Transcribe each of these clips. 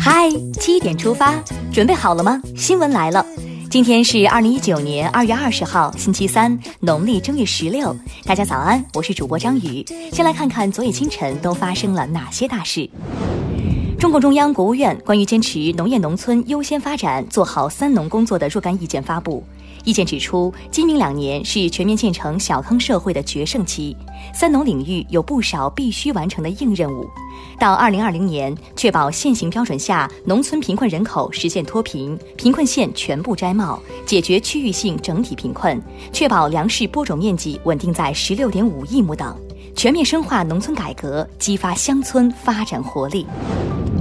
嗨，七点出发，准备好了吗？新闻来了，今天是二零一九年二月二十号，星期三，农历正月十六。大家早安，我是主播张宇。先来看看昨夜清晨都发生了哪些大事。中共中央、国务院关于坚持农业农村优先发展、做好“三农”工作的若干意见发布。意见指出，今明两年是全面建成小康社会的决胜期，三农领域有不少必须完成的硬任务。到二零二零年，确保现行标准下农村贫困人口实现脱贫，贫困县全部摘帽，解决区域性整体贫困，确保粮食播种面积稳定在十六点五亿亩等，全面深化农村改革，激发乡村发展活力。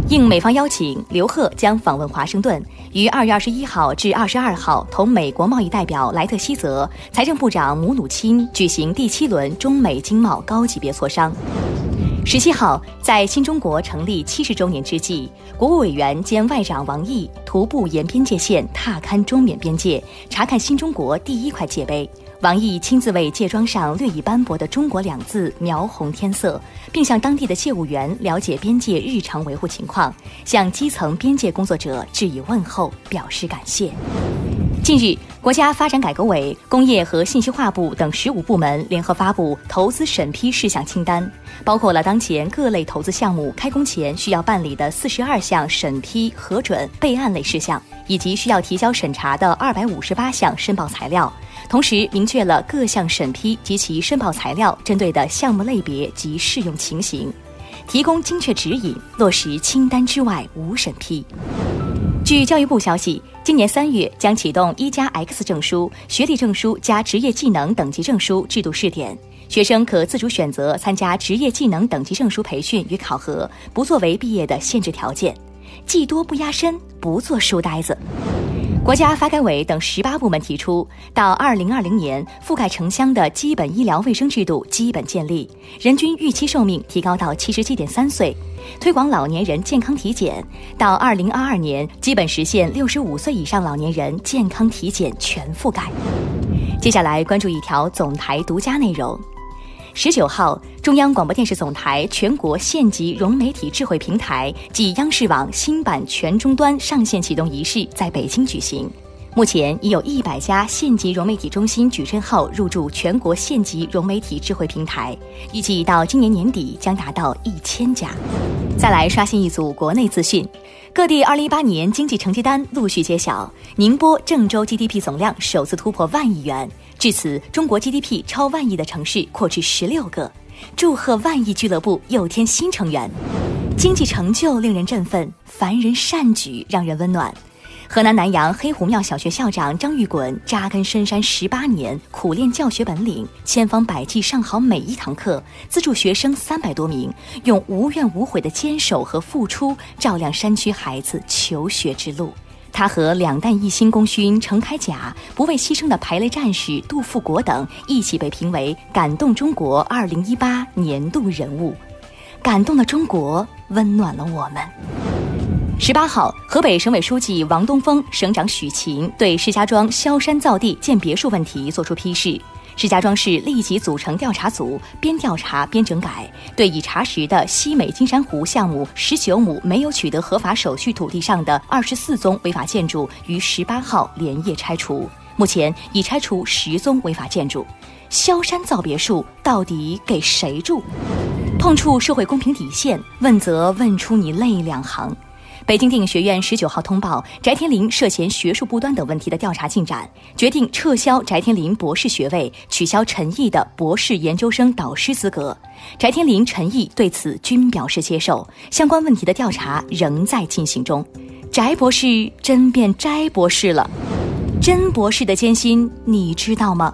应美方邀请，刘鹤将访问华盛顿，于二月二十一号至二十二号同美国贸易代表莱特希泽、财政部长姆努钦举行第七轮中美经贸高级别磋商。十七号，在新中国成立七十周年之际，国务委员兼外长王毅徒步沿边界线踏勘中缅边界，查看新中国第一块界碑。王毅亲自为界桩上略已斑驳的“中国”两字描红添色，并向当地的界务员了解边界日常维护情况，向基层边界工作者致以问候，表示感谢。近日，国家发展改革委、工业和信息化部等十五部门联合发布投资审批事项清单，包括了当前各类投资项目开工前需要办理的四十二项审批核准备案类事项，以及需要提交审查的二百五十八项申报材料。同时明确了各项审批及其申报材料针对的项目类别及适用情形，提供精确指引，落实清单之外无审批。据教育部消息，今年三月将启动一加 X 证书、学历证书加职业技能等级证书制度试点，学生可自主选择参加职业技能等级证书培训与考核，不作为毕业的限制条件。技多不压身，不做书呆子。国家发改委等十八部门提出，到二零二零年，覆盖城乡的基本医疗卫生制度基本建立，人均预期寿命提高到七十七点三岁，推广老年人健康体检，到二零二二年，基本实现六十五岁以上老年人健康体检全覆盖。接下来关注一条总台独家内容。十九号，中央广播电视总台全国县级融媒体智慧平台暨央视网新版全终端上线启动仪式在北京举行。目前已有一百家县级融媒体中心矩阵号入驻全国县级融媒体智慧平台，预计到今年年底将达到一千家。再来刷新一组国内资讯，各地二零一八年经济成绩单陆续揭晓，宁波、郑州 GDP 总量首次突破万亿元。至此，中国 GDP 超万亿的城市扩至十六个，祝贺万亿俱乐部又添新成员。经济成就令人振奋，凡人善举让人温暖。河南南阳黑虎庙小学校长张玉滚扎根深山十八年，苦练教学本领，千方百计上好每一堂课，资助学生三百多名，用无怨无悔的坚守和付出，照亮山区孩子求学之路。他和两弹一星功勋程开甲、不畏牺牲的排雷战士杜富国等一起被评为感动中国二零一八年度人物，感动了中国，温暖了我们。十八号，河北省委书记王东峰、省长许勤对石家庄萧山造地建别墅问题作出批示。石家庄市立即组成调查组，边调查边整改，对已查实的西美金山湖项目十九亩没有取得合法手续土地上的二十四宗违法建筑，于十八号连夜拆除。目前已拆除十宗违法建筑。萧山造别墅到底给谁住？碰触社会公平底线，问责问出你泪两行。北京电影学院十九号通报翟天临涉嫌学术不端等问题的调查进展，决定撤销翟天临博士学位，取消陈毅的博士研究生导师资格。翟天临、陈毅对此均表示接受，相关问题的调查仍在进行中。翟博士真变翟博士了，真博士的艰辛你知道吗？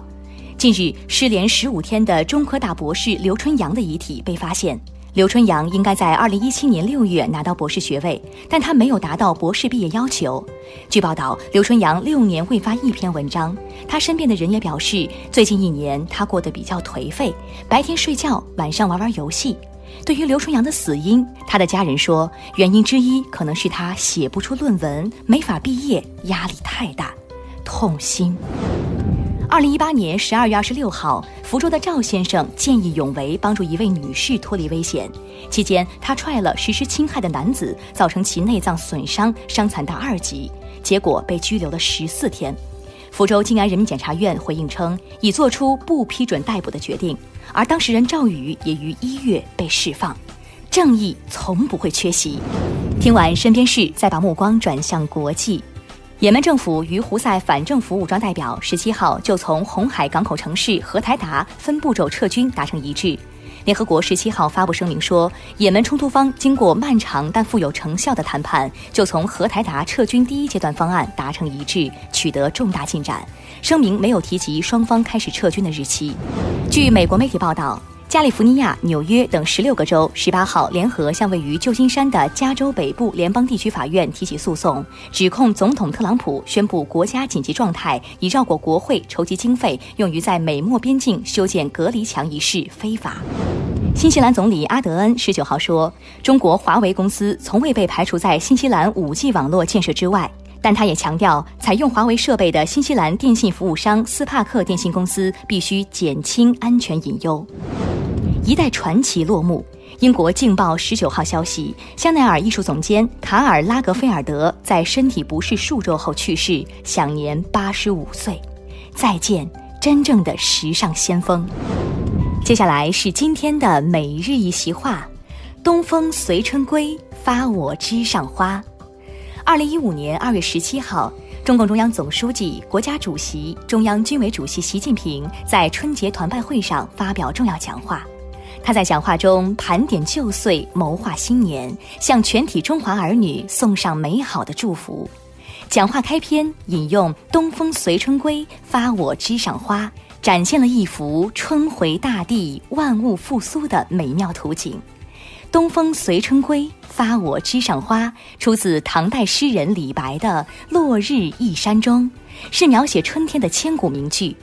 近日，失联十五天的中科大博士刘春阳的遗体被发现。刘春阳应该在二零一七年六月拿到博士学位，但他没有达到博士毕业要求。据报道，刘春阳六年未发一篇文章。他身边的人也表示，最近一年他过得比较颓废，白天睡觉，晚上玩玩游戏。对于刘春阳的死因，他的家人说，原因之一可能是他写不出论文，没法毕业，压力太大，痛心。二零一八年十二月二十六号，福州的赵先生见义勇为，帮助一位女士脱离危险。期间，他踹了实施侵害的男子，造成其内脏损伤，伤残达二级，结果被拘留了十四天。福州静安人民检察院回应称，已作出不批准逮捕的决定，而当事人赵宇也于一月被释放。正义从不会缺席。听完身边事，再把目光转向国际。也门政府与胡塞反政府武装代表十七号就从红海港口城市荷台达分步骤撤军达成一致。联合国十七号发布声明说，也门冲突方经过漫长但富有成效的谈判，就从荷台达撤军第一阶段方案达成一致，取得重大进展。声明没有提及双方开始撤军的日期。据美国媒体报道。加利福尼亚、纽约等十六个州十八号联合向位于旧金山的加州北部联邦地区法院提起诉讼，指控总统特朗普宣布国家紧急状态，以绕过国会筹集经费用于在美墨边境修建隔离墙一事非法。新西兰总理阿德恩十九号说，中国华为公司从未被排除在新西兰 5G 网络建设之外。但他也强调，采用华为设备的新西兰电信服务商斯帕克电信公司必须减轻安全隐忧。一代传奇落幕。英国《镜报》十九号消息，香奈儿艺术总监卡尔拉格菲尔德在身体不适数周后去世，享年八十五岁。再见，真正的时尚先锋。接下来是今天的每日一席话：东风随春归，发我枝上花。二零一五年二月十七号，中共中央总书记、国家主席、中央军委主席习近平在春节团拜会上发表重要讲话。他在讲话中盘点旧岁，谋划新年，向全体中华儿女送上美好的祝福。讲话开篇引用“东风随春归，发我枝上花”，展现了一幅春回大地、万物复苏的美妙图景。东风随春归，发我枝上花，出自唐代诗人李白的《落日忆山中》，是描写春天的千古名句。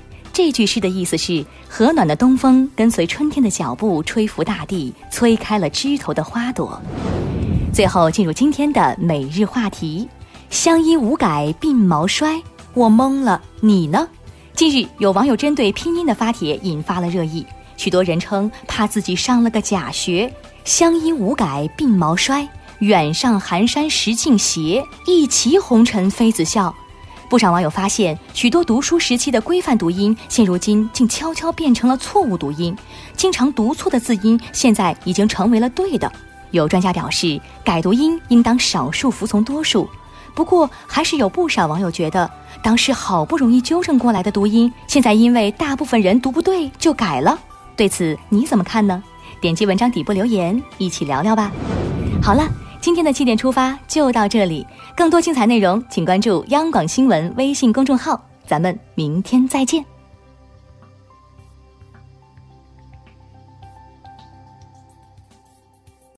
这句诗的意思是：和暖的东风跟随春天的脚步，吹拂大地，催开了枝头的花朵。最后进入今天的每日话题：相依无改鬓毛衰。我懵了，你呢？近日有网友针对拼音的发帖引发了热议，许多人称怕自己上了个假学。相依无改鬓毛衰，远上寒山石径斜，一骑红尘妃子笑。不少网友发现，许多读书时期的规范读音，现如今竟悄悄变成了错误读音。经常读错的字音，现在已经成为了对的。有专家表示，改读音应当少数服从多数。不过，还是有不少网友觉得，当时好不容易纠正过来的读音，现在因为大部分人读不对就改了。对此你怎么看呢？点击文章底部留言，一起聊聊吧。好了，今天的七点出发就到这里，更多精彩内容请关注央广新闻微信公众号，咱们明天再见。